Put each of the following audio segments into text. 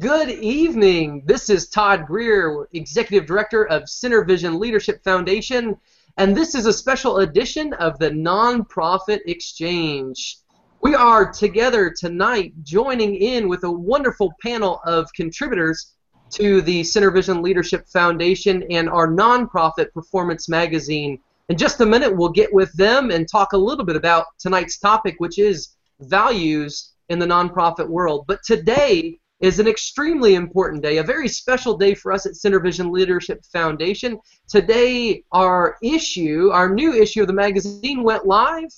Good evening. This is Todd Greer, Executive Director of SynerVision Leadership Foundation, and this is a special edition of the Nonprofit Exchange. We are together tonight joining in with a wonderful panel of contributors to the SynerVision Leadership Foundation and our nonprofit performance magazine. In just a minute, we'll get with them and talk a little bit about tonight's topic, which is values in the nonprofit world. But today is an extremely important day, a very special day for us at SynerVision Leadership Foundation. Today, our issue, our new issue of the magazine went live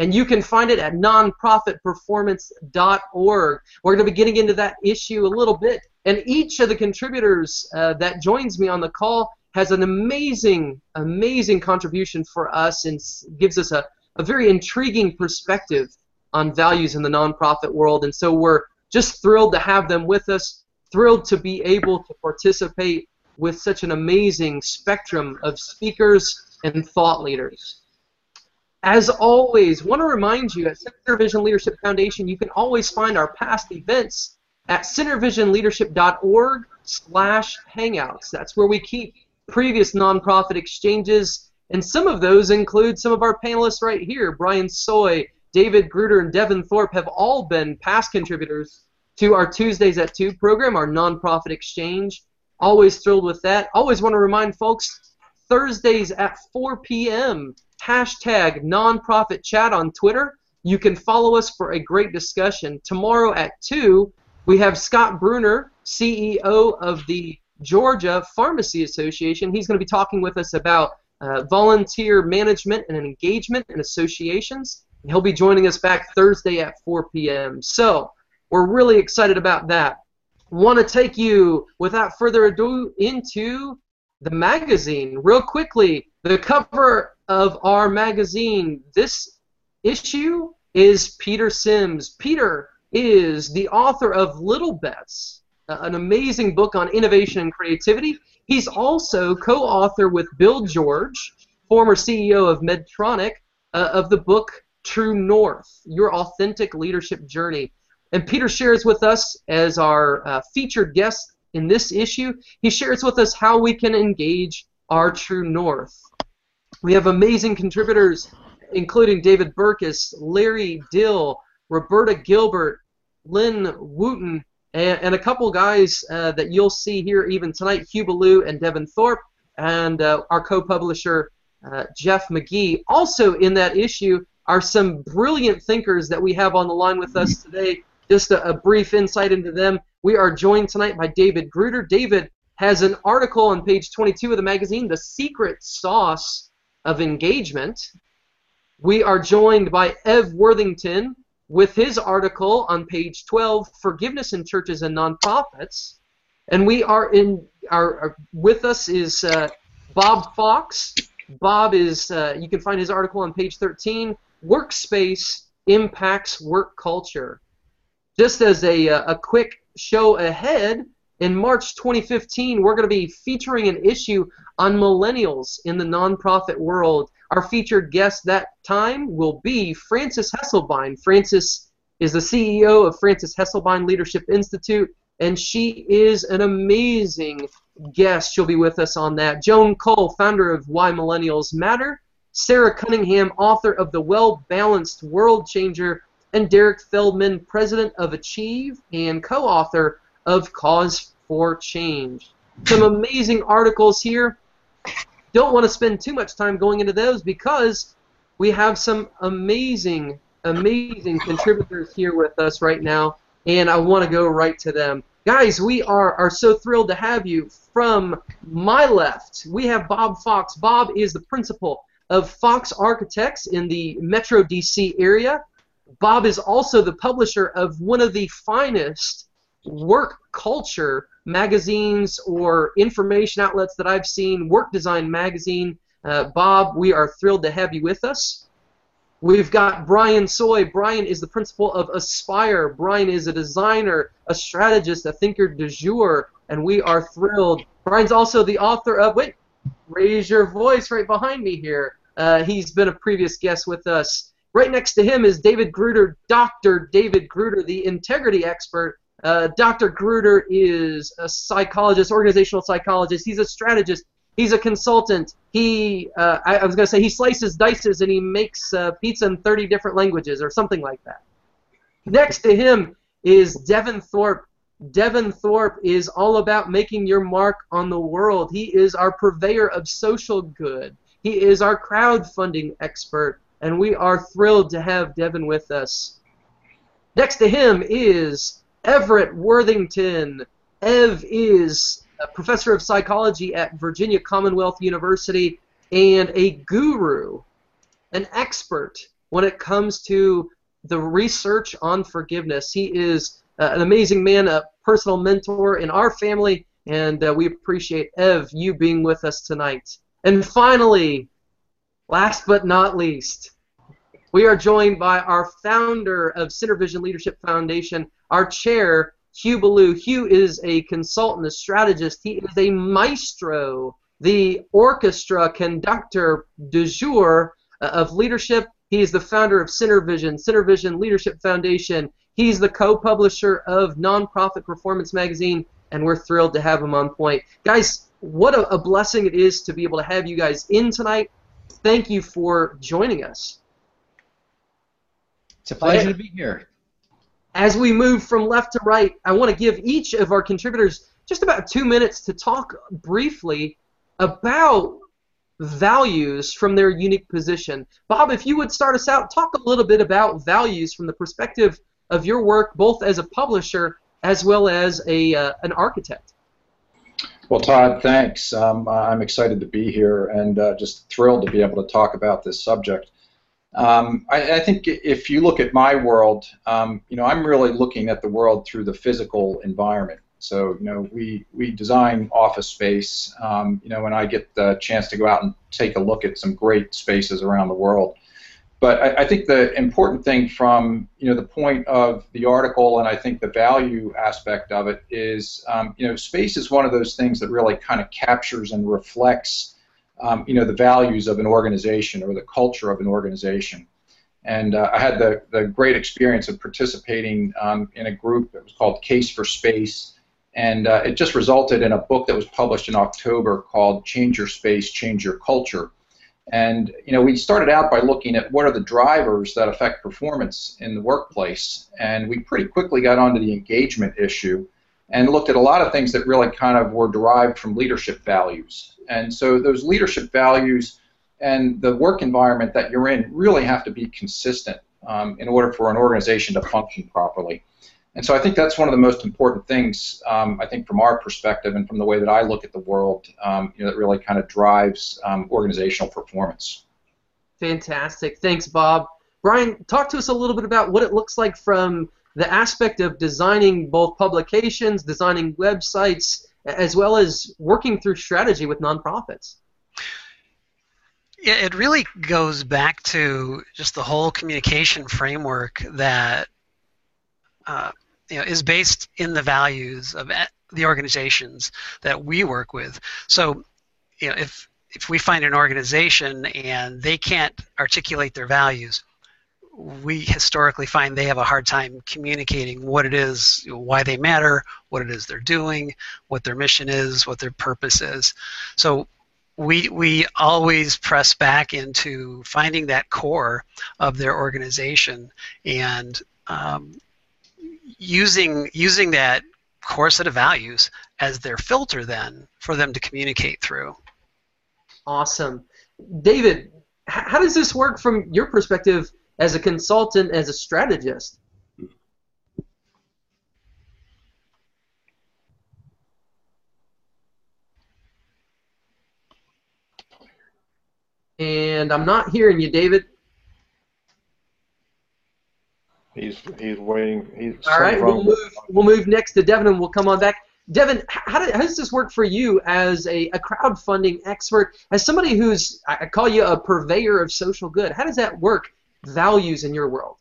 and you can find it at nonprofitperformance.org. We're going to be getting into that issue a little bit, and each of the contributors uh, that joins me on the call has an amazing, amazing contribution for us and gives us a, a very intriguing perspective on values in the nonprofit world. And so we're just thrilled to have them with us, thrilled to be able to participate with such an amazing spectrum of speakers and thought leaders. As always, want to remind you at SynerVision Leadership Foundation, you can always find our past events at synervisionleadership.org slash hangouts. That's where we keep previous nonprofit exchanges, and some of those include some of our panelists right here. Brian Sooy, David Gruder, and Devin Thorpe have all been past contributors to our Tuesdays at 2 program, our nonprofit exchange. Always thrilled with that. Always want to remind folks, Thursdays at 4 p.m., hashtag nonprofit chat on Twitter. You can follow us for a great discussion. Tomorrow at 2, we have Scott Bruner, CEO of the Georgia Pharmacy Association. He's going to be talking with us about uh, volunteer management and engagement in associations. He'll be joining us back Thursday at 4 p.m. So, we're really excited about that. Want to take you, without further ado, into the magazine. Real quickly, the cover of our magazine this issue is Peter Sims. Peter is the author of Little Bets, an amazing book on innovation and creativity. He's also co author with Bill George, former CEO of Medtronic, uh, of the book True North Your Authentic Leadership Journey. And Peter shares with us, as our uh, featured guest in this issue, he shares with us how we can engage our true north. We have amazing contributors, including David Burkus, Larry Dill, Roberta Gilbert, Lynn Wooten, and, and a couple guys uh, that you'll see here even tonight, Hugh Ballou and Devin Thorpe, and uh, our co-publisher, uh, Jeff McGee. Also in that issue are some brilliant thinkers that we have on the line with us today. Just a, a brief insight into them. We are joined tonight by David Gruder. David has an article on page 22 of the magazine, The Secret Sauce of engagement. We are joined by Ev Worthington with his article on page 12, Forgiveness in Churches and Nonprofits. And we are in our, with us is uh, Bob Fox. Bob is uh, you can find his article on page 13. Workspace impacts work culture. Just as a, uh, a quick show ahead, in March 2015, we're going to be featuring an issue on millennials in the nonprofit world. Our featured guest that time will be Frances Hesselbein. Frances is the CEO of Frances Hesselbein Leadership Institute, and she is an amazing guest. She'll be with us on that. Joan Kuhl, founder of Why Millennials Matter. Sarah Cunningham, author of The Well Balanced World Changer. And Derrick Feldmann, president of Achieve and co author of Cause for Change. Some amazing articles here. Don't want to spend too much time going into those because we have some amazing, amazing contributors here with us right now, and I want to go right to them. Guys, we are, are so thrilled to have you. From my left, we have Bob Fox. Bob is the principal of Fox Architects in the Metro DC area. Bob is also the publisher of one of the finest work culture magazines or information outlets that I've seen, Work Design Magazine. Uh, Bob, we are thrilled to have you with us. We've got Brian Sooy. Brian is the principal of Aespire. Brian is a designer, a strategist, a thinker du jour, and we are thrilled. Brian's also the author of, wait, raise your voice right behind me here. Uh, he's been a previous guest with us. Right next to him is David Gruder, Dr. David Gruder, the integrity expert Uh, Dr. Gruder is a psychologist, organizational psychologist. He's a strategist. He's a consultant. He, uh, I, I, was going to say, he slices dices and he makes uh, pizza in 30 different languages or something like that. Next to him is Devin Thorpe. Devin Thorpe is all about making your mark on the world. He is our purveyor of social good. He is our crowdfunding expert, and we are thrilled to have Devin with us. Next to him is Everett Worthington. Ev is a professor of psychology at Virginia Commonwealth University and a guru, an expert when it comes to the research on forgiveness. He is uh, an amazing man, a personal mentor in our family, and uh, we appreciate Ev you being with us tonight. And finally, last but not least, we are joined by our founder of SynerVision Leadership Foundation, our chair, Hugh Ballou. Hugh is a consultant, a strategist. He is a maestro, the orchestra conductor du jour uh, of leadership. He is the founder of SynerVision, SynerVision Leadership Foundation. He's the co-publisher of Nonprofit Performance Magazine, and we're thrilled to have him on point. Guys, what a, a blessing it is to be able to have you guys in tonight. Thank you for joining us. It's a pleasure to be here. As we move from left to right, I want to give each of our contributors just about two minutes to talk briefly about values from their unique position. Bob, if you would start us out, talk a little bit about values from the perspective of your work, both as a publisher as well as a uh, an architect. Well, Todd, thanks. Um, I'm excited to be here and uh, just thrilled to be able to talk about this subject. Um, I, I, think if you look at my world, um, you know, I'm really looking at the world through the physical environment. So, you know, we, we design office space, um, you know, and I get the chance to go out and take a look at some great spaces around the world. But I, I think the important thing from, you know, the point of the article and I think the value aspect of it is, um, you know, space is one of those things that really kind of captures and reflects um, you know, the values of an organization or the culture of an organization. And uh, I had the, the great experience of participating um, in a group that was called Case for Space, and uh, it just resulted in a book that was published in October called Change Your Space, Change Your Culture. And you know, we started out by looking at what are the drivers that affect performance in the workplace, and we pretty quickly got onto the engagement issue and looked at a lot of things that really kind of were derived from leadership values. And so those leadership values and the work environment that you're in really have to be consistent um, in order for an organization to function properly. And so I think that's one of the most important things, um, I think, from our perspective and from the way that I look at the world, um, you know, that really kind of drives um, organizational performance. Fantastic. Thanks, Bob. Brian, talk to us a little bit about what it looks like from the aspect of designing both publications, designing websites, as well as working through strategy with nonprofits. Yeah, it really goes back to just the whole communication framework that uh, you know is based in the values of the organizations that we work with. So, you know, if if we find an organization and they can't articulate their values, we historically find they have a hard time communicating what it is, why they matter, what it is they're doing, what their mission is, what their purpose is. So we we always press back into finding that core of their organization and um, using using that core set of values as their filter then for them to communicate through. Awesome, David. How does this work from your perspective? as a consultant, as a strategist. And I'm not hearing you, David. He's he's waiting. He's all right. We'll move. We'll move next to Devin, and we'll come on back. Devin, how, how does this work for you as a, a crowdfunding expert, as somebody who's I call you a purveyor of social good? How does that work values in your world?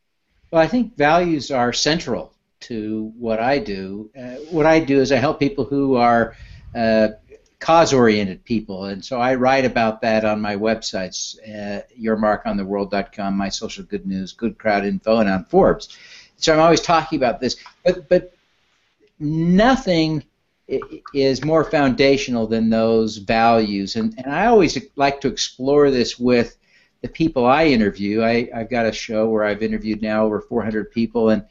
Well, I think values are central to what I do. Uh, what I do is I help people who are uh, cause-oriented people, and so I write about that on my websites, uh, yourmarkontheworld.com, my social good news, good crowd info, and on Forbes. So I'm always talking about this. But but nothing is more foundational than those values. And, and I always like to explore this with the people I interview. I, I've got a show where I've interviewed now over 400 people, and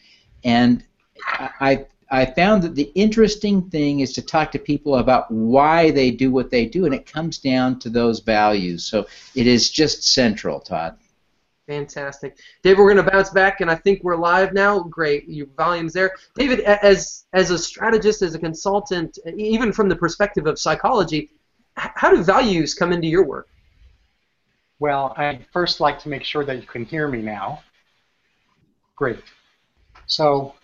and I I found that the interesting thing is to talk to people about why they do what they do, and it comes down to those values. So it is just central, Todd. Fantastic, David. We're going to bounce back, and I think we're live now. Great, your volume's there, David. As as a strategist, as a consultant, even from the perspective of psychology, how do values come into your work? Well, I'd first like to make sure that you can hear me now. Great. So,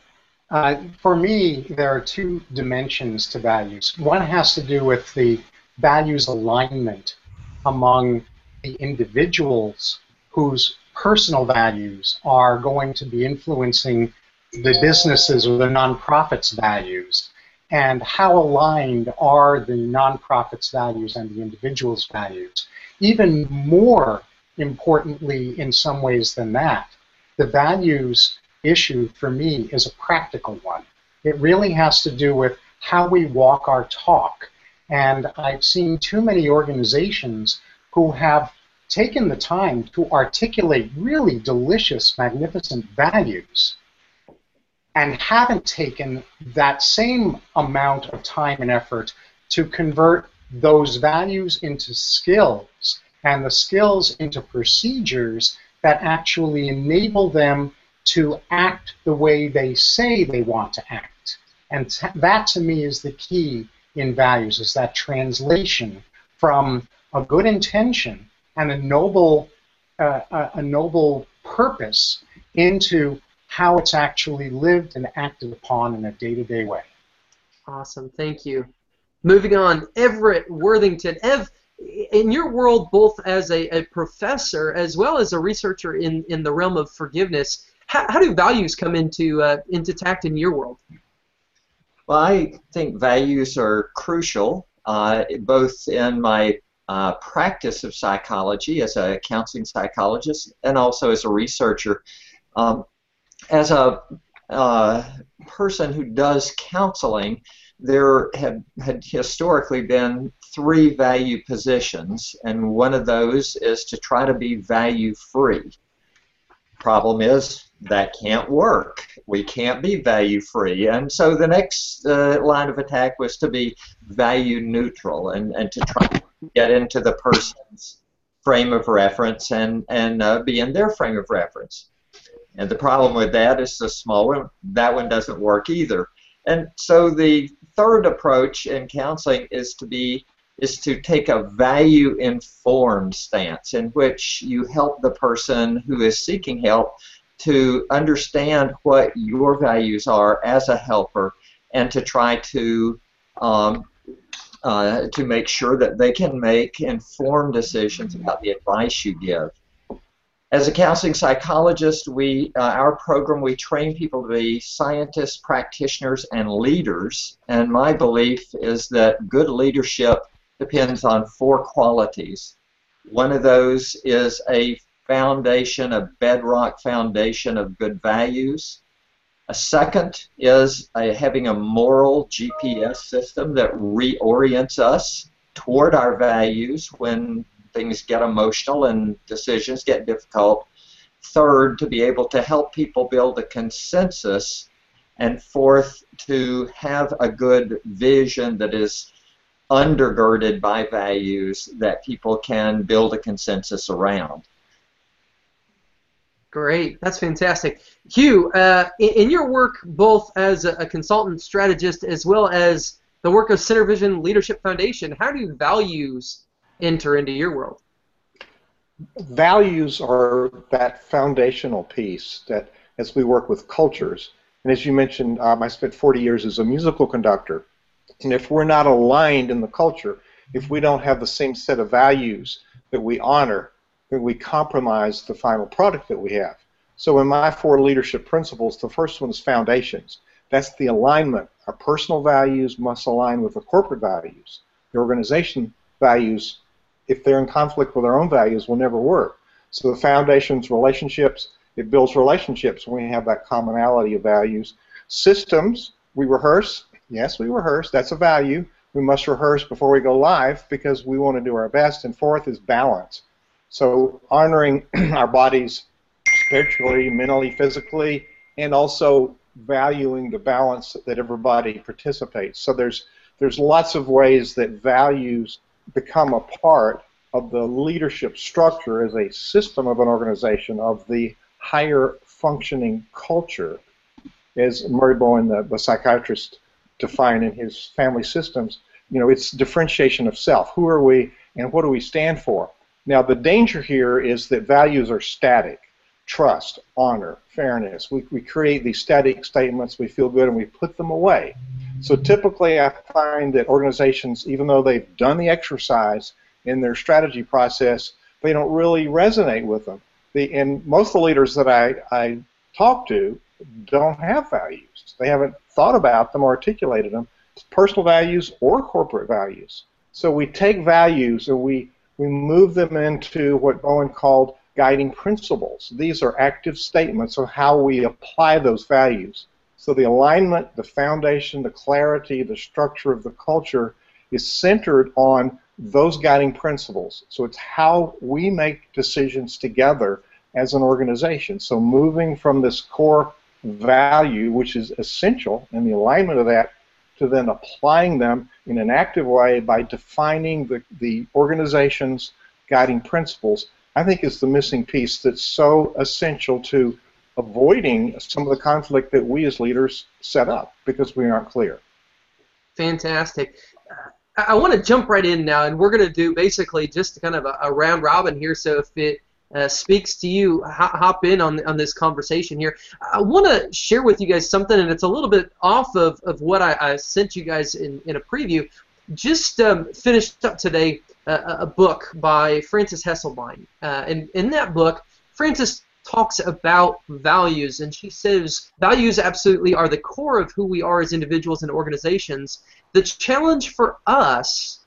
uh, for me, there are two dimensions to values. One has to do with the values alignment among the individuals whose personal values are going to be influencing the businesses or the nonprofits' values, and how aligned are the nonprofits' values and the individuals' values. Even more importantly, in some ways than that, the values issue for me is a practical one. It really has to do with how we walk our talk. And I've seen too many organizations who have taken the time to articulate really delicious, magnificent values and haven't taken that same amount of time and effort to convert those values into skills and the skills into procedures that actually enable them to act the way they say they want to act. And that to me is the key in values, is that translation from a good intention and a noble, uh, a, a noble purpose into how it's actually lived and acted upon in a day-to-day way. Awesome, thank you. Moving on, Everett Worthington. Ev, in your world, both as a, a professor as well as a researcher in, in the realm of forgiveness, how, how do values come into uh, into tact in your world? Well, I think values are crucial, uh, both in my uh, practice of psychology as a counseling psychologist and also as a researcher. Um, as a uh, person who does counseling, there had, had historically been three value positions, and one of those is to try to be value free. Problem is, that can't work. We can't be value free. And so the next uh, line of attack was to be value neutral and, and to try to get into the person's frame of reference and, and uh, be in their frame of reference. And the problem with that is the small one, that one doesn't work either. And so the third approach in counseling is to be is to take a value informed stance in which you help the person who is seeking help to understand what your values are as a helper and to try to um, uh, to make sure that they can make informed decisions about the advice you give. As a counseling psychologist, we uh, our program we train people to be scientists, practitioners, and leaders. And my belief is that good leadership depends on four qualities. One of those is a foundation, a bedrock foundation of good values. A second is a, having a moral GPS system that reorients us toward our values when things get emotional and decisions get difficult. Third, to be able to help people build a consensus. And fourth, to have a good vision that is undergirded by values that people can build a consensus around. Great, that's fantastic. Hugh, uh, in, in, your work both as a, a, consultant strategist as well as the work of SynerVision Leadership Foundation, how do values enter into your world? Values are that foundational piece that, as we work with cultures, and as you mentioned, um, I spent 40 years as a musical conductor, and if we're not aligned in the culture, if we don't have the same set of values that we honor, we compromise the final product that we have. So in my four leadership principles, the first one is foundations. That's the alignment. Our personal values must align with the corporate values. The organization values, if they're in conflict with our own values, will never work. So the foundations, relationships, it builds relationships when we have that commonality of values. Systems, we rehearse Yes, we rehearse. That's a value. We must rehearse before we go live because we want to do our best. And fourth is balance. So honoring our bodies spiritually, mentally, physically, and also valuing the balance that everybody participates. So there's there's lots of ways that values become a part of the leadership structure as a system of an organization of the higher functioning culture, as Murray Bowen, the, the psychiatrist, defined in his family systems. You know, it's differentiation of self. Who are we, and what do we stand for? Now, the danger here is that values are static trust, honor, fairness. We, we create these static statements, we feel good, and we put them away. So typically, I find that organizations, even though they've done the exercise in their strategy process, they don't really resonate with them. The, and most of the leaders that I, I talk to don't have values. They haven't thought about them or articulated them, personal values or corporate values. So we take values and we, we move them into what Bowen called guiding principles. These are active statements of how we apply those values. So the alignment, the foundation, the clarity, the structure of the culture is centered on those guiding principles. So it's how we make decisions together as an organization. So moving from this core value, which is essential, and the alignment of that, to then applying them in an active way by defining the, the organization's guiding principles I think is the missing piece that's so essential to avoiding some of the conflict that we as leaders set up because we aren't clear. Fantastic. Uh, I want to jump right in now, and we're going to do basically just kind of a, a round robin here. So if it uh, speaks to you, hop in on, on this conversation here. I want to share with you guys something, and it's a little bit off of, of what I, I sent you guys in, in a preview. Just um, finished up today a, a book by Frances Hesselbein. Uh, and in that book, Frances talks about values, and she says values absolutely are the core of who we are as individuals and organizations. The challenge for us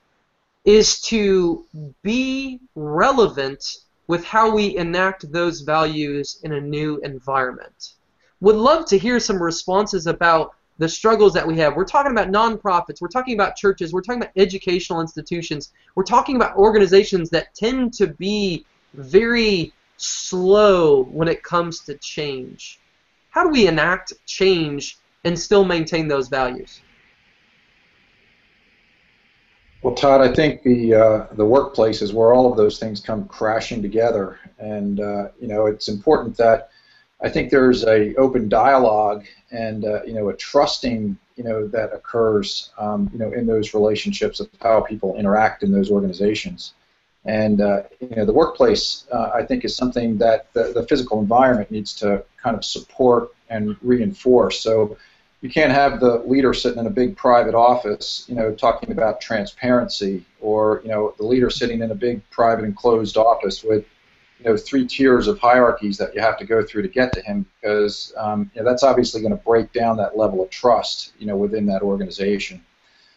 is to be relevant with how we enact those values in a new environment. Would love to hear some responses about the struggles that we have. We're talking about nonprofits, we're talking about churches, we're talking about educational institutions, we're talking about organizations that tend to be very slow when it comes to change. How do we enact change and still maintain those values? Well, Todd, I think the uh, the workplace is where all of those things come crashing together, and uh, you know it's important that I think there's a open dialogue and uh, you know a trusting you know that occurs um, you know in those relationships of how people interact in those organizations. And uh, you know the workplace uh, I think is something that the, the physical environment needs to kind of support and reinforce. So you can't have the leader sitting in a big private office, you know, talking about transparency, or you know, the leader sitting in a big private enclosed office with you know three tiers of hierarchies that you have to go through to get to him because um, you know, that's obviously going to break down that level of trust you know within that organization.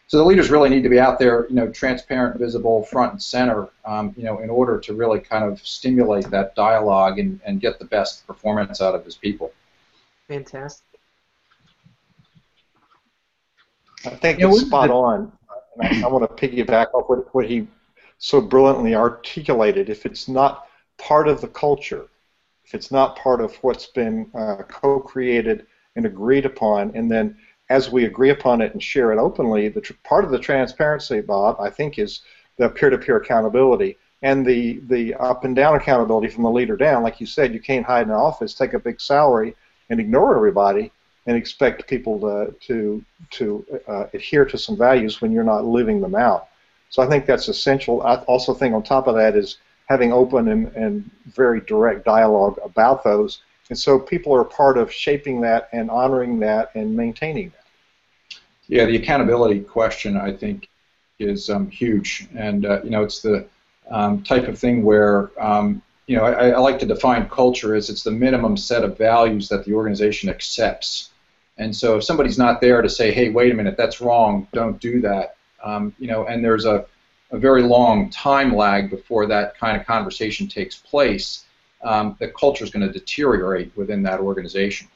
So the leaders really need to be out there, you know, transparent, visible, front and center, um, you know, in order to really kind of stimulate that dialogue and, and get the best performance out of his people. Fantastic. I think it's spot on. I, I want to piggyback off what, what he so brilliantly articulated. If it's not part of the culture, if it's not part of what's been uh, co-created and agreed upon, and then as we agree upon it and share it openly, the tr- part of the transparency, Bob, I think, is the peer-to-peer accountability and the the up and down accountability from the leader down. Like you said, you can't hide in an office, take a big salary, and ignore everybody, and expect people to to to uh, adhere to some values when you're not living them out. So I think that's essential. I also think on top of that is having open and, and very direct dialogue about those. And so people are part of shaping that and honoring that and maintaining that. Yeah, the accountability question I think is um, huge, and uh, you know it's the um, type of thing where um, you know I, I, like to define culture as it's the minimum set of values that the organization accepts. And so if somebody's not there to say, hey, wait a minute, that's wrong, don't do that, um, you know, and there's a a very long time lag before that kind of conversation takes place, um, the culture is going to deteriorate within that organization.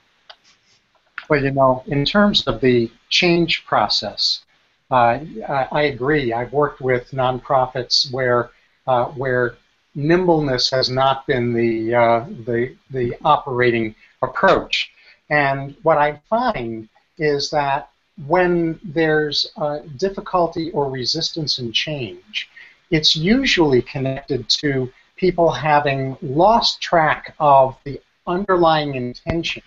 Well, you know, in terms of the change process, uh, I, agree. I've worked with nonprofits where uh, where nimbleness has not been the uh, the the operating approach, and what I find is that when there's difficulty or resistance in change, it's usually connected to people having lost track of the underlying intention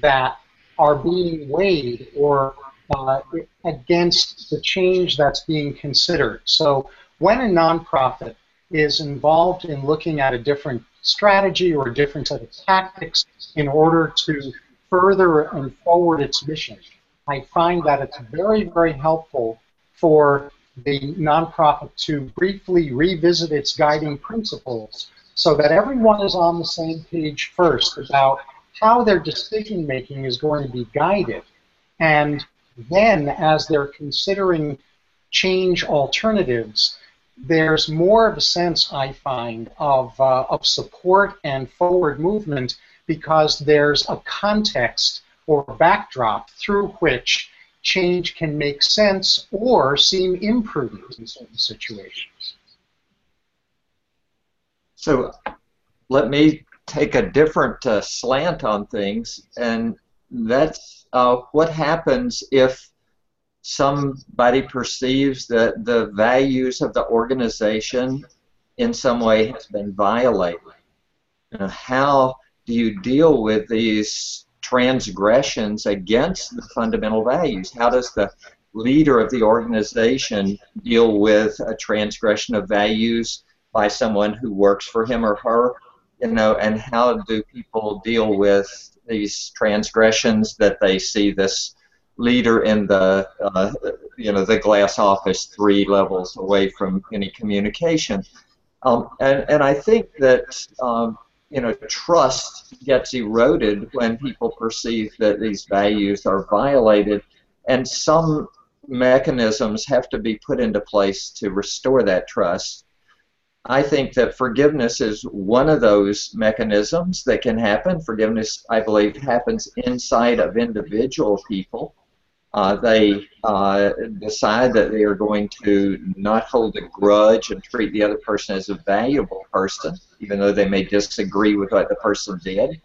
that are being weighed or uh, against the change that's being considered. So when a nonprofit is involved in looking at a different strategy or a different set of tactics in order to further and forward its mission, I find that it's very, very helpful for the nonprofit to briefly revisit its guiding principles so that everyone is on the same page first about how their decision making is going to be guided. And then, as they're considering change alternatives, there's more of a sense, I find, of, uh, of support and forward movement because there's a context or backdrop through which change can make sense or seem imprudent in certain situations. So let me take a different uh, slant on things, and that's uh, what happens if somebody perceives that the values of the organization in some way has been violated. You know, how do you deal with these transgressions against the fundamental values? How does the leader of the organization deal with a transgression of values by someone who works for him or her? You know, and how do people deal with these transgressions that they see this leader in the uh, you know the glass office three levels away from any communication? Um, and, and I think that um, you know, trust gets eroded when people perceive that these values are violated, and some mechanisms have to be put into place to restore that trust. I think that forgiveness is one of those mechanisms that can happen. Forgiveness, I believe, happens inside of individual people uh, they uh, decide that they are going to not hold a grudge and treat the other person as a valuable person, even though they may disagree with what the person did.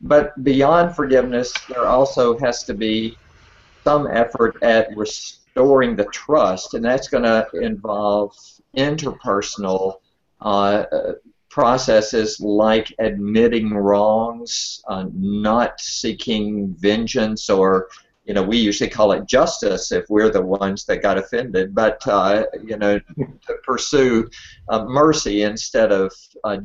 But beyond forgiveness, there also has to be some effort at restoring the trust, and that's going to involve interpersonal uh, processes like admitting wrongs, uh, not seeking vengeance or you know, we usually call it justice if we're the ones that got offended, but, uh, you know, to pursue uh, mercy instead of uh,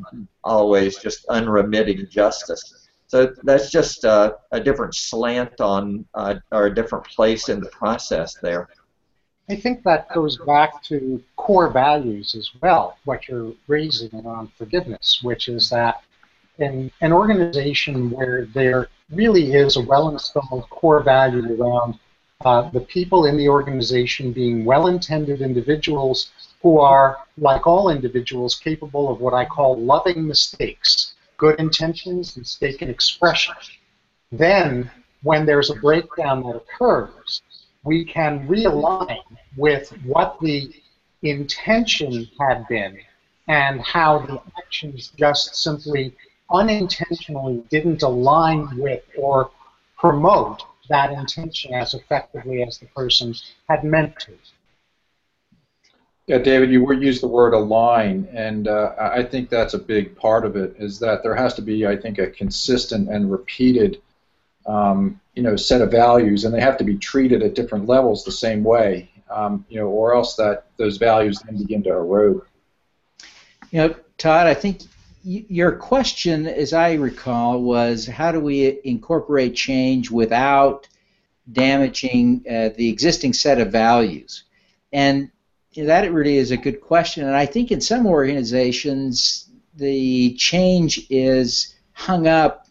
always just unremitting justice. So that's just uh, a different slant on, uh, or a different place in the process there. I think that goes back to core values as well, what you're raising around forgiveness, which is that in an organization where there really is a well-installed core value around uh, the people in the organization being well-intended individuals who are, like all individuals, capable of what I call loving mistakes, good intentions, mistaken expression. Then, when there's a breakdown that occurs, we can realign with what the intention had been and how the actions just simply unintentionally didn't align with or promote that intention as effectively as the person had meant to. Yeah, David, you used the word align, and uh, I think that's a big part of it. Is that there has to be, I think, a consistent and repeated, um, you know, set of values, and they have to be treated at different levels the same way, um, you know, or else that those values then begin to erode. You know, Todd, I think your question, as I recall, was how do we incorporate change without damaging uh, the existing set of values? And that really is a good question. And I think in some organizations, the change is hung up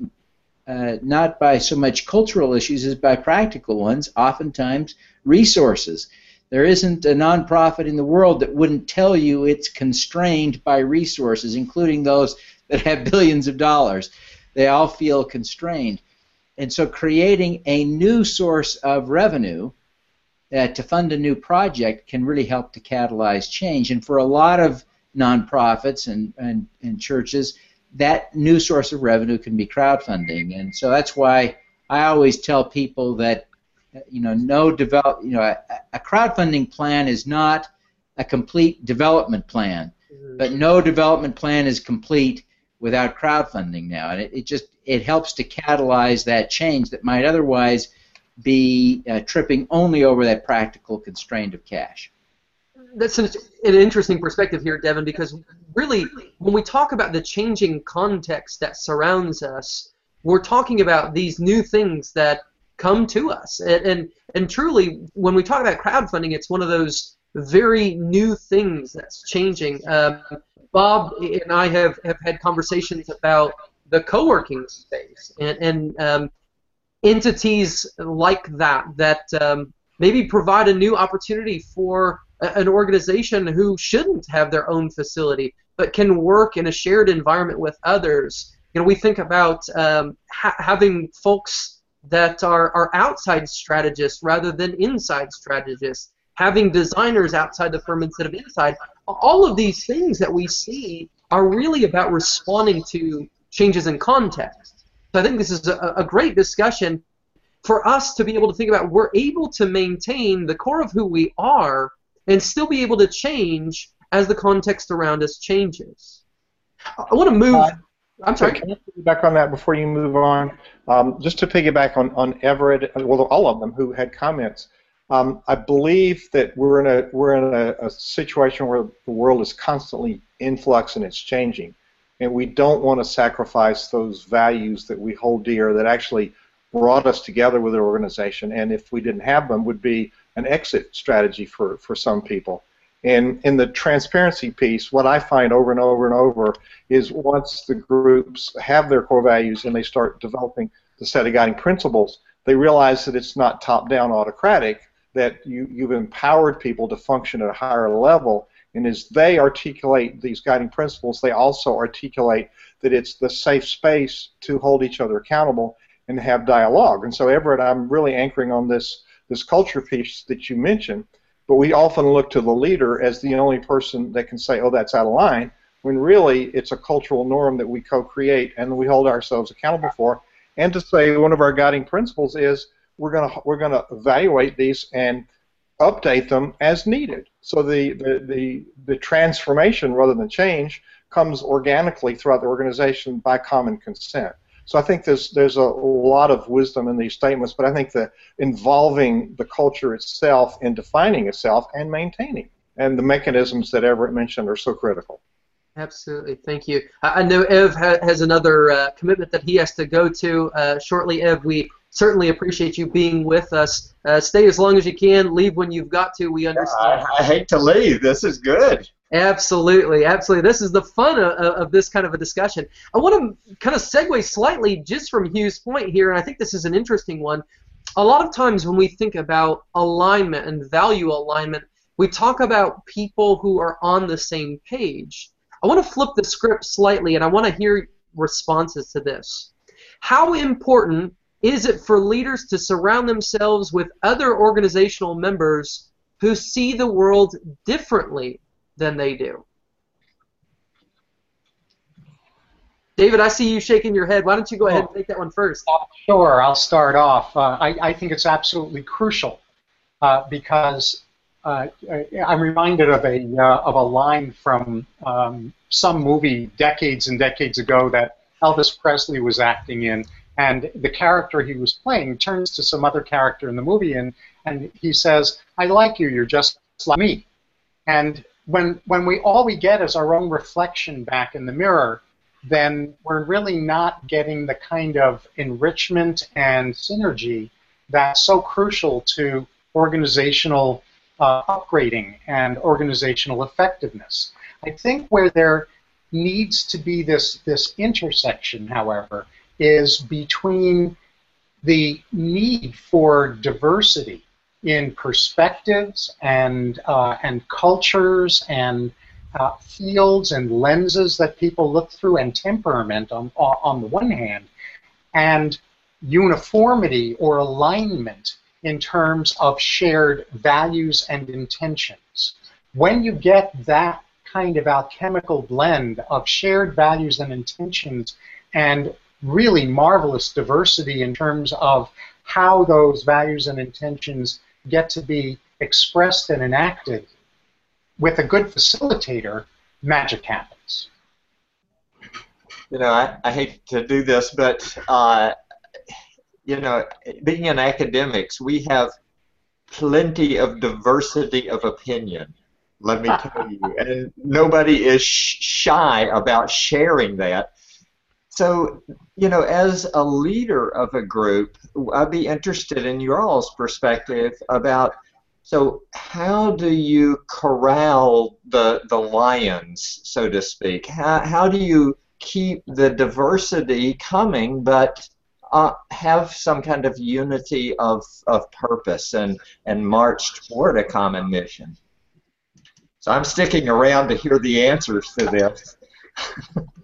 uh, not by so much cultural issues as by practical ones, oftentimes resources. There isn't a nonprofit in the world that wouldn't tell you it's constrained by resources, including those that have billions of dollars. They all feel constrained. and so creating a new source of revenue uh, to fund a new project can really help to catalyze change. And for a lot of nonprofits and, and, and churches, that new source of revenue can be crowdfunding. And so that's why I always tell people that you know no develop you know a, a crowdfunding plan is not a complete development plan, mm-hmm. but no development plan is complete without crowdfunding now, and it, it just it helps to catalyze that change that might otherwise be uh, tripping only over that practical constraint of cash. That's an, an, interesting perspective here, Devin, because really, when we talk about the changing context that surrounds us, we're talking about these new things that come to us. And, and, and truly, when we talk about crowdfunding, it's one of those very new things that's changing. Um, Bob and I have, have had conversations about the co-working space and, and um, entities like that that um, maybe provide a new opportunity for an organization who shouldn't have their own facility but can work in a shared environment with others. You know, we think about um, ha- having folks that are, are outside strategists rather than inside strategists, having designers outside the firm instead of inside. All of these things that we see are really about responding to changes in context. So I think this is a, a great discussion for us to be able to think about we're able to maintain the core of who we are and still be able to change as the context around us changes. I want to move. I'm sorry. Can I back on that before you move on? Um, just to piggyback on, on Everett, well, all of them who had comments. Um, I believe that we're in a we're in a, a, situation where the world is constantly in flux and it's changing, and we don't want to sacrifice those values that we hold dear that actually brought us together with an organization, and if we didn't have them, would be an exit strategy for, for some people. And in the transparency piece, what I find over and over and over is once the groups have their core values and they start developing the set of guiding principles, they realize that it's not top-down autocratic, that you, you've empowered people to function at a higher level, and as they articulate these guiding principles, they also articulate that it's the safe space to hold each other accountable and have dialogue. And so, Everett, I'm really anchoring on this this culture piece that you mentioned, but we often look to the leader as the only person that can say, oh, that's out of line, when really it's a cultural norm that we co-create and we hold ourselves accountable for. And to say one of our guiding principles is we're going to we're to evaluate these and update them as needed. So the, the, the, the transformation rather than change comes organically throughout the organization by common consent. So I think there's there's a lot of wisdom in these statements, but I think that involving the culture itself in defining itself and maintaining, and the mechanisms that Everett mentioned are so critical. Absolutely, thank you. I know Ev has another uh, commitment that he has to go to uh, shortly. Ev, we certainly appreciate you being with us. Uh, stay as long as you can. Leave when you've got to. We understand. I, I hate to leave. This is good. Absolutely, absolutely. This is the fun of, of, this kind of a discussion. I want to kind of segue slightly just from Hugh's point here, and I think this is an interesting one. A lot of times when we think about alignment and value alignment, we talk about people who are on the same page. I want to flip the script slightly, and I want to hear responses to this. How important is it for leaders to surround themselves with other organizational members who see the world differently than they do. David, I see you shaking your head. Why don't you go ahead and take that one first? Uh, sure, I'll start off. Uh, I, I, think it's absolutely crucial uh, because uh, I'm reminded of a uh, of a line from um, some movie decades and decades ago that Elvis Presley was acting in, and the character he was playing turns to some other character in the movie and and he says, "I like you. You're just like me," and when when we all we get is our own reflection back in the mirror, then we're really not getting the kind of enrichment and synergy that's so crucial to organizational uh, upgrading and organizational effectiveness. I think where there needs to be this this intersection, however, is between the need for diversity in perspectives and uh, and cultures and uh, fields and lenses that people look through and temperament on on the one hand, and uniformity or alignment in terms of shared values and intentions. When you get that kind of alchemical blend of shared values and intentions and really marvelous diversity in terms of how those values and intentions get to be expressed and enacted with a good facilitator, magic happens. You know, I, I hate to do this, but uh, you know, being in academics, we have plenty of diversity of opinion. Let me tell you, and nobody is shy about sharing that. So, you know, as a leader of a group, I'd be interested in your all's perspective about so how do you corral the the lions, so to speak? How how do you keep the diversity coming, but uh, have some kind of unity of, of purpose and, and march toward a common mission. So I'm sticking around to hear the answers to this.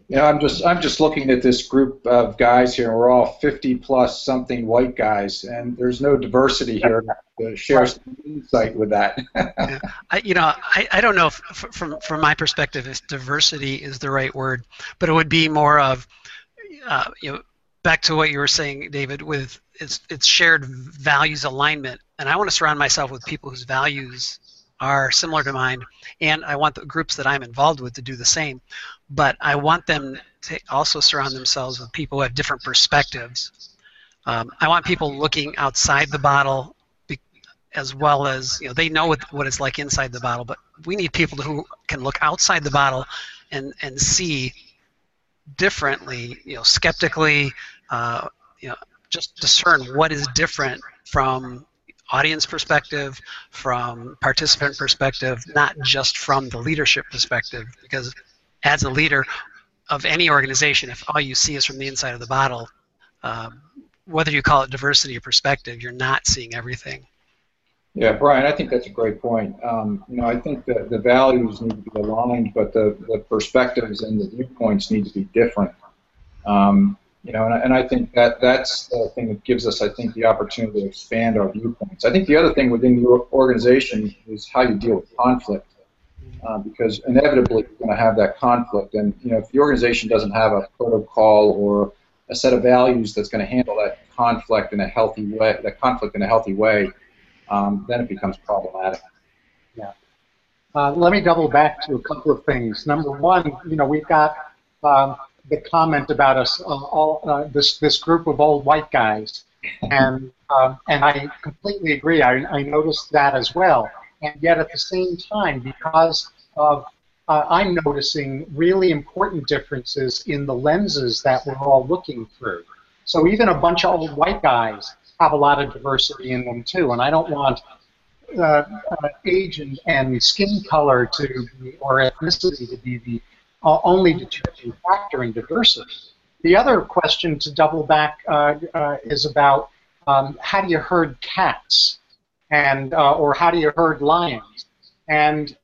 Know, I'm just I'm just looking at this group of guys here. We're all 50 plus something white guys, and there's no diversity here to share some insight with that. yeah. I, you know, I, I don't know if from from my perspective if diversity is the right word, but it would be more of uh, you know back to what you were saying, David, with its its shared values alignment, and I want to surround myself with people whose values are similar to mine, and I want the groups that I'm involved with to do the same. But I want them to also surround themselves with people who have different perspectives. Um, I want people looking outside the bottle, as well as you know they know what what it's like inside the bottle. But we need people who can look outside the bottle and and see differently, you know, skeptically, uh, you know, just discern what is different from audience perspective, from participant perspective, not just from the leadership perspective. Because as a leader of any organization, if all you see is from the inside of the bottle, um, whether you call it diversity or perspective, you're not seeing everything. Yeah, Brian, I think that's a great point. Um, you know, I think that the values need to be aligned, but the, the perspectives and the viewpoints need to be different. Um, you know, and I, and I think that that's the thing that gives us, I think, the opportunity to expand our viewpoints. I think the other thing within your organization is how you deal with conflict, uh, because inevitably you're going to have that conflict. And you know, if the organization doesn't have a protocol or a set of values that's going to handle that conflict in a healthy way, that conflict in a healthy way, um, then it becomes problematic. Yeah. Uh, let me double back to a couple of things. Number one, you know, we've got um, the comment about us uh, all uh, this this group of old white guys, and um, and I completely agree. I, I noticed that as well. And yet at the same time, because of uh, I'm noticing really important differences in the lenses that we're all looking through. So even a bunch of old white guys have a lot of diversity in them too. And I don't want uh, uh, age and, and, skin color to be, or ethnicity to be the uh, only determining factor in diversity. The other question to double back uh, uh, is about um, how do you herd cats, and uh, or how do you herd lions? And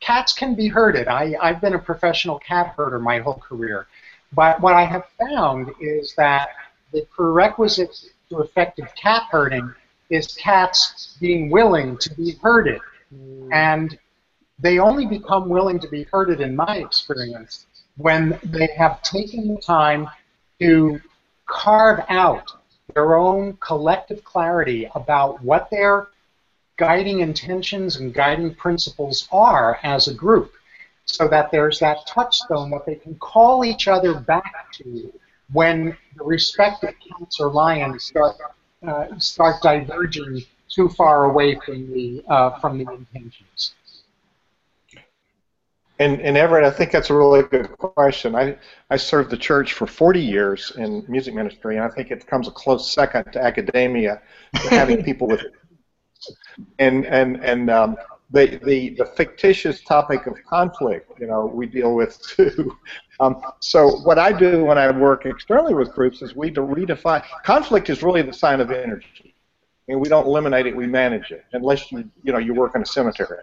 cats can be herded. I, I've been a professional cat herder my whole career. But what I have found is that the prerequisite to effective cat herding is cats being willing to be herded. Mm. And they only become willing to be herded, in my experience, when they have taken the time to carve out their own collective clarity about what their guiding intentions and guiding principles are as a group so that there's that touchstone that they can call each other back to when the respective cats or lions start uh, start diverging too far away from the uh, from the intentions. And, and Everett, I think that's a really good question. I, I served the church for 40 years in music ministry, and I think it comes a close second to academia, to having people with, and and and um, the, the the fictitious topic of conflict, you know, we deal with too. Um, so what I do when I work externally with groups is we redefine conflict is really the sign of energy, and we don't eliminate it, we manage it. Unless you you know you work in a cemetery,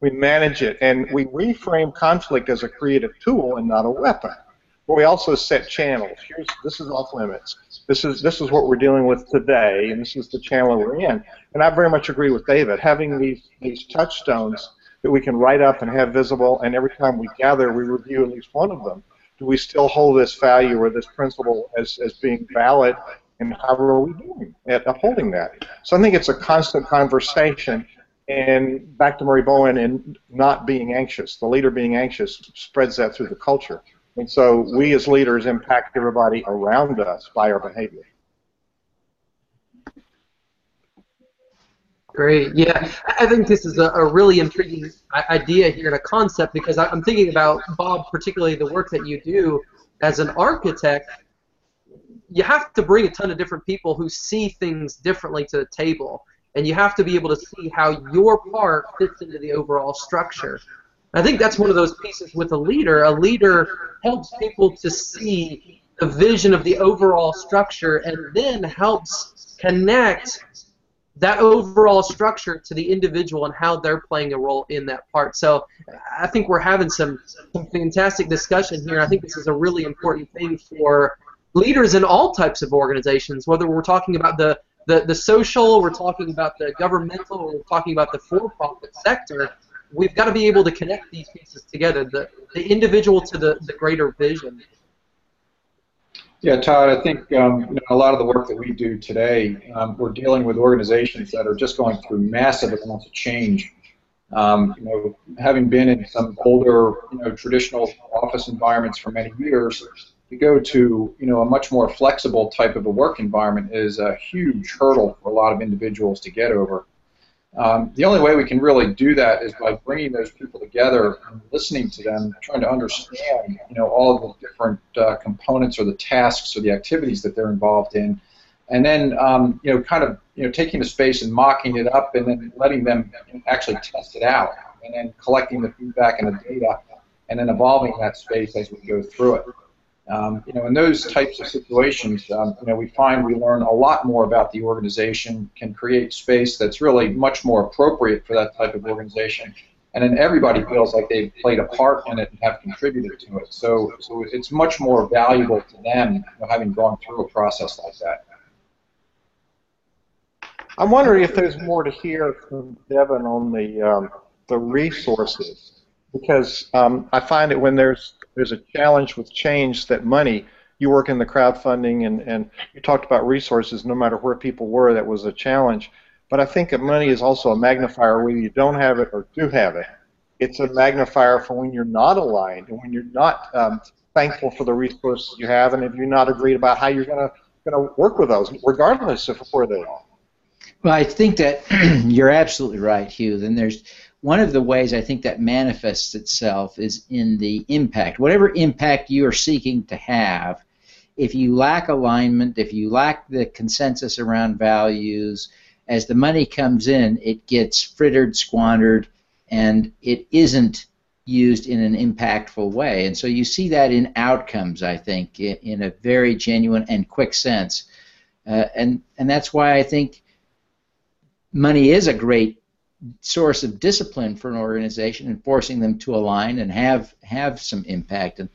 we manage it and we reframe conflict as a creative tool and not a weapon. but we also set channels. Here's this is off limits. This is this is what we're dealing with today, and this is the channel we're in. And I very much agree with David. Having these these touchstones that we can write up and have visible, and every time we gather, we review at least one of them. Do we still hold this value or this principle as, as being valid, and how are we doing at upholding that? So I think it's a constant conversation and back to Murray Bowen and not being anxious. The leader being anxious spreads that through the culture. And so we as leaders impact everybody around us by our behavior. Great. Yeah, I think this is a, a, really intriguing idea here and a concept because I'm thinking about, Bob, particularly the work that you do as an architect. You have to bring a ton of different people who see things differently to the table and you have to be able to see how your part fits into the overall structure. I think that's one of those pieces with a leader. A leader helps people to see the vision of the overall structure and then helps connect that overall structure to the individual and how they're playing a role in that part. So I think we're having some, some fantastic discussion here. I think this is a really important thing for leaders in all types of organizations, whether we're talking about the the, the social, we're talking about the governmental, we're talking about the for-profit sector. We've got to be able to connect these pieces together, the, the individual to the, the greater vision. Yeah, Todd, I think um, you know, a lot of the work that we do today, um, we're dealing with organizations that are just going through massive amounts of change. Um, you know, having been in some older, you know, traditional office environments for many years, to go to you know a much more flexible type of a work environment is a huge hurdle for a lot of individuals to get over. Um, the only way we can really do that is by bringing those people together and listening to them, trying to understand you know all of the different uh, components or the tasks or the activities that they're involved in, and then um, you know kind of you know taking the space and mocking it up and then letting them actually test it out and then collecting the feedback and the data and then evolving that space as we go through it. Um, you know, in those types of situations, um, you know, we find we learn a lot more about the organization, can create space that's really much more appropriate for that type of organization, and then everybody feels like they've played a part in it and have contributed to it. So, so it's much more valuable to them you know, having gone through a process like that. I'm wondering if there's more to hear from Devin on the um, the resources, because um, I find that when there's there's a challenge with change that money. You work in the crowdfunding, and, and you talked about resources. No matter where people were, that was a challenge. But I think that money is also a magnifier whether you don't have it or do have it. It's a magnifier for when you're not aligned and when you're not um, thankful for the resources you have, and if you're not agreed about how you're going to going to work with those, regardless of where they are. Well, I think that you're absolutely right, Hugh. Then there's one of the ways I think that manifests itself is in the impact. Whatever impact you are seeking to have, if you lack alignment, if you lack the consensus around values, as the money comes in, it gets frittered, squandered, and it isn't used in an impactful way. And so you see that in outcomes, I think, in, a very genuine and quick sense. Uh, and, and that's why I think money is a great source of discipline for an organization and forcing them to align and have have some impact. And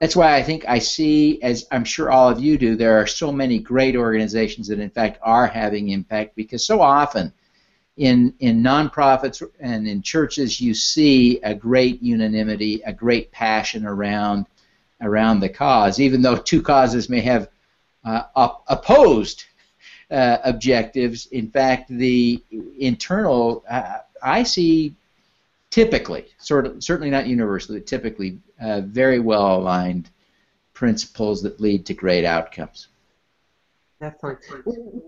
that's why I think I see, as I'm sure all of you do, there are so many great organizations that in fact are having impact because so often in in nonprofits and in churches you see a great unanimity, a great passion around around the cause, even though two causes may have uh, opposed uh, objectives. In fact, the internal, uh, I see typically, sort of, certainly not universally, typically uh, very well aligned principles that lead to great outcomes. Definitely.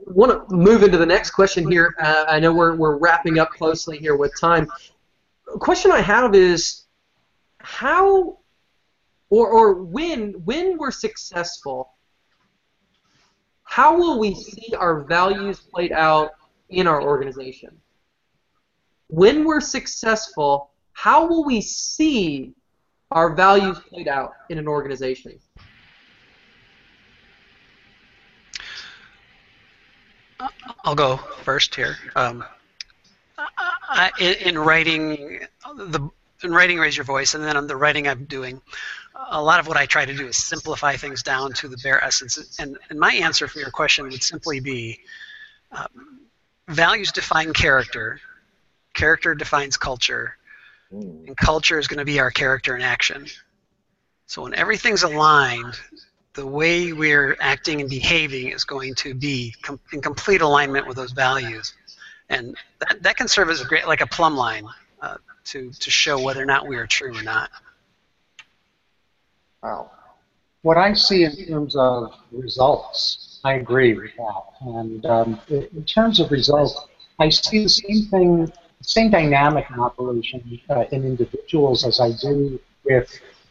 Want to move into the next question here. Uh, I know we're, we're wrapping up closely here with time. A question I have is how or, or when when we're successful how will we see our values played out in our organization? When we're successful, how will we see our values played out in an organization? I'll go first here. Um, I, in, in, writing the in writing raise your voice, and then on the writing I'm doing, a lot of what I try to do is simplify things down to the bare essence. And, and my answer for your question would simply be uh, values define character, character defines culture, and culture is going to be our character in action. So when everything's aligned, the way we're acting and behaving is going to be com- in complete alignment with those values. And that, that can serve as a great, like a plumb line uh, to, to show whether or not we are true or not. Wow. What I see in terms of results, I agree with that. And um, in terms of results, I see the same thing, same dynamic in operation uh, in individuals as I do with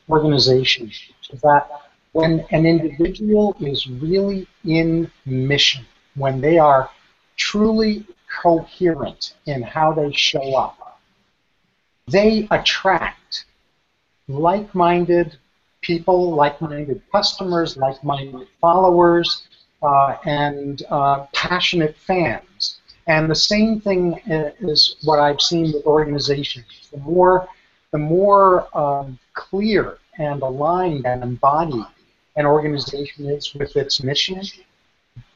organizations. That when an individual is really in mission, when they are truly coherent in how they show up, they attract like-minded people, like-minded customers, like-minded followers, uh, and uh, passionate fans. And the same thing is what I've seen with organizations. The more, the more um, clear and aligned and embodied an organization is with its mission,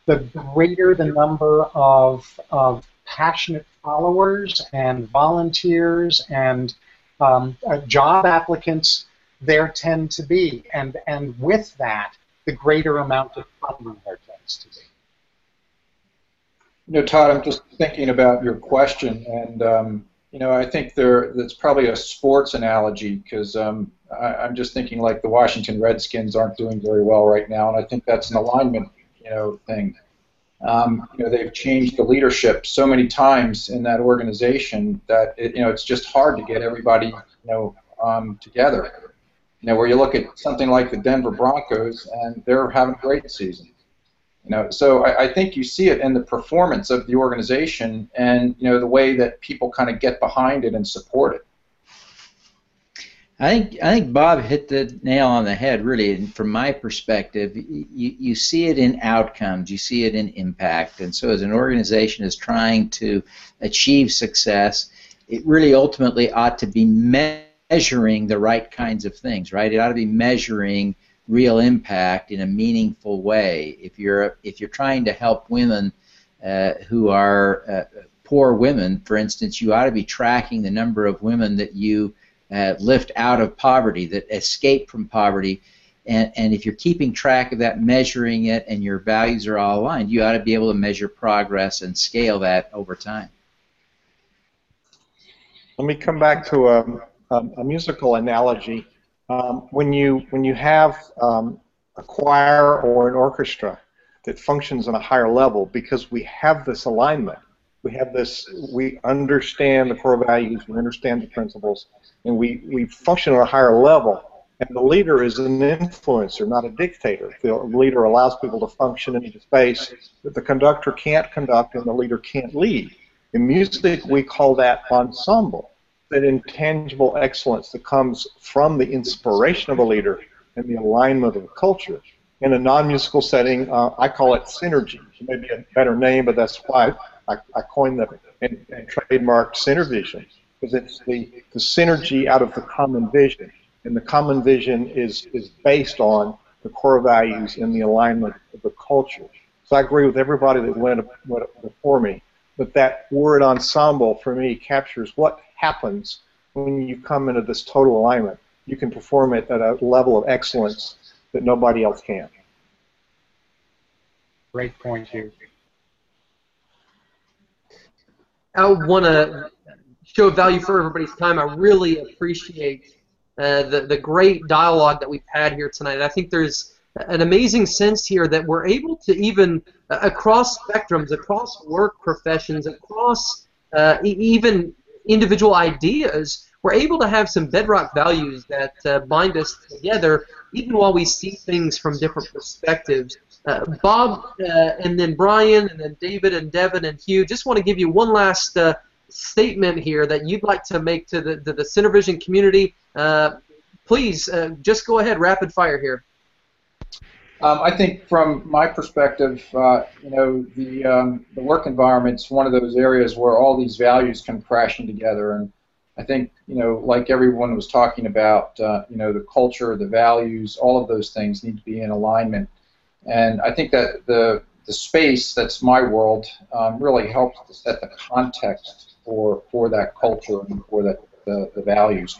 the greater the number of, of passionate followers and volunteers and um, uh, job applicants there tend to be. And, and with that, the greater amount of funding there tends to be. You know, Todd, I'm just thinking about your question, and um, you know, I think there that's probably a sports analogy because um, I'm just thinking like the Washington Redskins aren't doing very well right now, and I think that's an alignment, you know, thing. Um, you know, they've changed the leadership so many times in that organization that it, you know it's just hard to get everybody, you know, um, together. You know, where you look at something like the Denver Broncos, and they're having a great season. You know, so I, I think you see it in the performance of the organization, and you know the way that people kind of get behind it and support it. I think I think Bob hit the nail on the head. Really, from my perspective, you, you see it in outcomes, you see it in impact, and so as an organization is trying to achieve success, it really ultimately ought to be measuring the right kinds of things, right? It ought to be measuring real impact in a meaningful way. If you're if you're trying to help women uh, who are uh, poor women, for instance, you ought to be tracking the number of women that you uh, lift out of poverty, that escape from poverty. And, and if you're keeping track of that, measuring it, and your values are all aligned, you ought to be able to measure progress and scale that over time. Let me come back to um, um, a musical analogy. Um, when you when you have um, a choir or an orchestra that functions on a higher level, because we have this alignment, we have this, we understand the core values, we understand the principles, and we, we function at a higher level. And the leader is an influencer, not a dictator. The leader allows people to function in a space that the conductor can't conduct and the leader can't lead. In music, we call that ensemble that intangible excellence that comes from the inspiration of a leader and the alignment of a culture. In a non-musical setting, uh, I call it synergy. It may be a better name, but that's why I, I coined the and, and trademarked SynerVision because it's the, the synergy out of the common vision, and the common vision is is based on the core values and the alignment of the culture. So I agree with everybody that went, went before me, but that word ensemble for me captures what happens when you come into this total alignment. You can perform it at a level of excellence that nobody else can. Great point, Hugh. I want to show value for everybody's time. I really appreciate uh, the, the great dialogue that we've had here tonight. I think there's an amazing sense here that we're able to even uh, across spectrums, across work professions, across uh, even individual ideas, we're able to have some bedrock values that uh, bind us together, even while we see things from different perspectives. Uh, Bob, uh, and then Brian, and then David, and Devin, and Hugh, just want to give you one last uh, statement here that you'd like to make to the, to the SynerVision community. Uh, please, uh, just go ahead, rapid fire here. Um, I think from my perspective, you know, the, um, the work environment is one of those areas where all these values come crashing together. And, I think you know, like everyone was talking about, you know, the culture, the values, all of those things need to be in alignment. And I think that the the space that's my world um, really helps to set the context for for that culture and for that the, the values.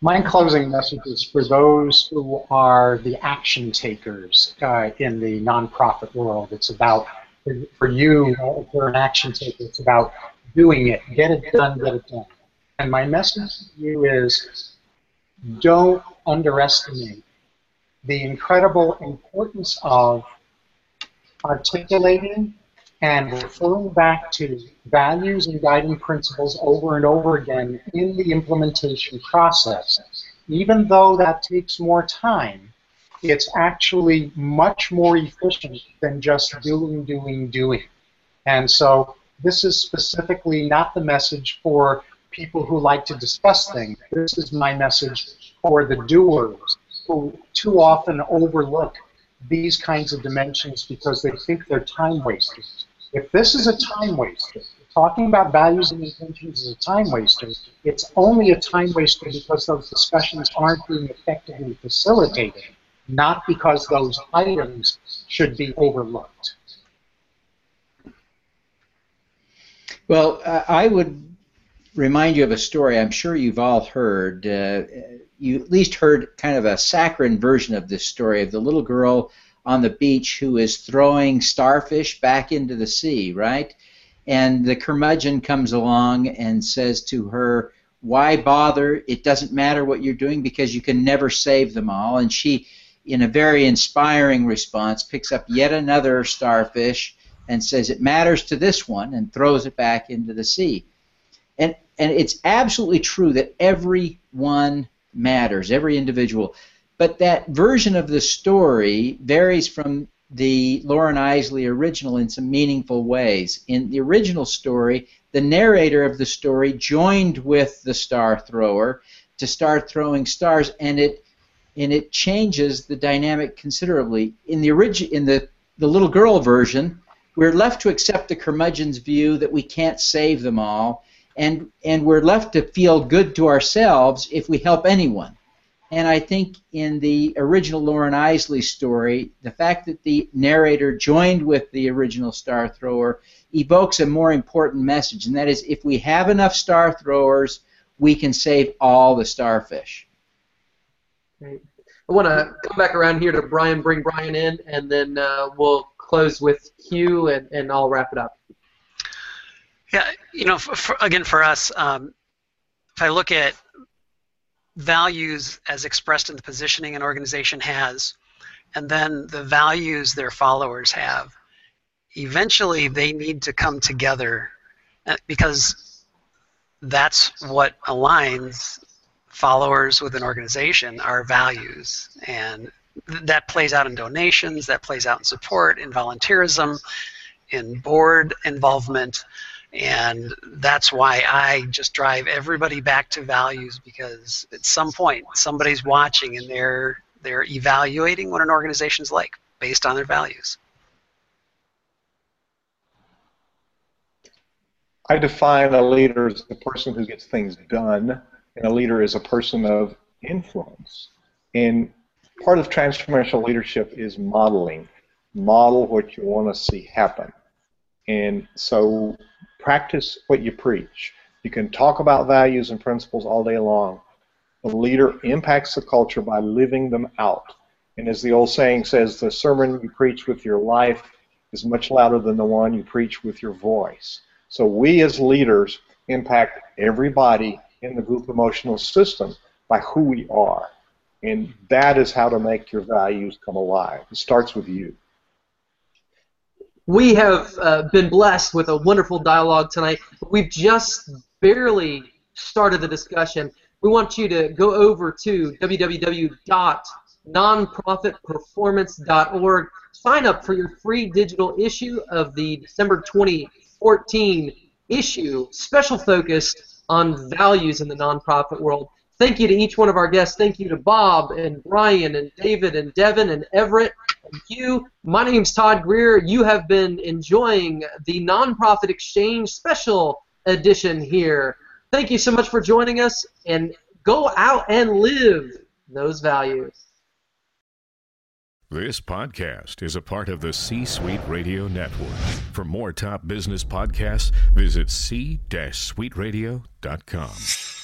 My closing message is for those who are the action takers uh, in the nonprofit world. It's about, for you, if you're an action taker, it's about doing it. Get it done, get it done. And my message to you is don't underestimate the incredible importance of articulating and referring back to values and guiding principles over and over again in the implementation process. Even though that takes more time, it's actually much more efficient than just doing, doing, doing. And so this is specifically not the message for people who like to discuss things. This is my message for the doers who too often overlook these kinds of dimensions because they think they're time wasters. If this is a time waster, talking about values and intentions is a time waster, it's only a time waster because those discussions aren't being effectively facilitated, not because those items should be overlooked. Well, I would remind you of a story I'm sure you've all heard. Uh, you at least heard kind of a saccharine version of this story of the little girl on the beach who is throwing starfish back into the sea, right? And the curmudgeon comes along and says to her, Why bother? It doesn't matter what you're doing because you can never save them all. And she, in a very inspiring response, picks up yet another starfish and says, It matters to this one, and throws it back into the sea. And, and it's absolutely true that everyone matters, every individual. But that version of the story varies from the Loren Eiseley original in some meaningful ways. In the original story, the narrator of the story joined with the star thrower to start throwing stars, and it and it changes the dynamic considerably. In the origi- in the the little girl version, we're left to accept the curmudgeon's view that we can't save them all, and and we're left to feel good to ourselves if we help anyone. And I think in the original Loren Eiseley story, the fact that the narrator joined with the original star thrower evokes a more important message, and that is if we have enough star throwers, we can save all the starfish. Great. I want to come back around here to Brian, bring Brian in, and then uh, we'll close with Hugh, and, and I'll wrap it up. Yeah, you know, for, again, for us, um, if I look at values as expressed in the positioning an organization has, and then the values their followers have, eventually they need to come together uh, because that's what aligns followers with an organization are values. And that plays out in donations that plays out in support in volunteerism in board involvement and that's why I just drive everybody back to values because at some point somebody's watching and they're they're evaluating what an organization's like based on their values. I define a leader as a person who gets things done, and a leader is a person of influence. And part of transformational leadership is modeling. Model what you want to see happen. And so practice what you preach. You can talk about values and principles all day long. The leader impacts the culture by living them out. And as the old saying says, the sermon you preach with your life is much louder than the one you preach with your voice. So we as leaders impact everybody in the group emotional system by who we are. And that is how to make your values come alive. It starts with you we have uh, been blessed with a wonderful dialogue tonight. We've just barely started the discussion. We want you to go over to www.nonprofitperformance.org. Sign up for your free digital issue of the December 2014 issue, special focus on values in the nonprofit world. Thank you to each one of our guests. Thank you to Bob and Brian and David and Devin and Everett and you. My name's Todd Greer. You have been enjoying the Nonprofit Exchange special edition here. Thank you so much for joining us, and go out and live those values. This podcast is a part of the C Suite Radio Network. For more top business podcasts, visit c-suiteradio.com.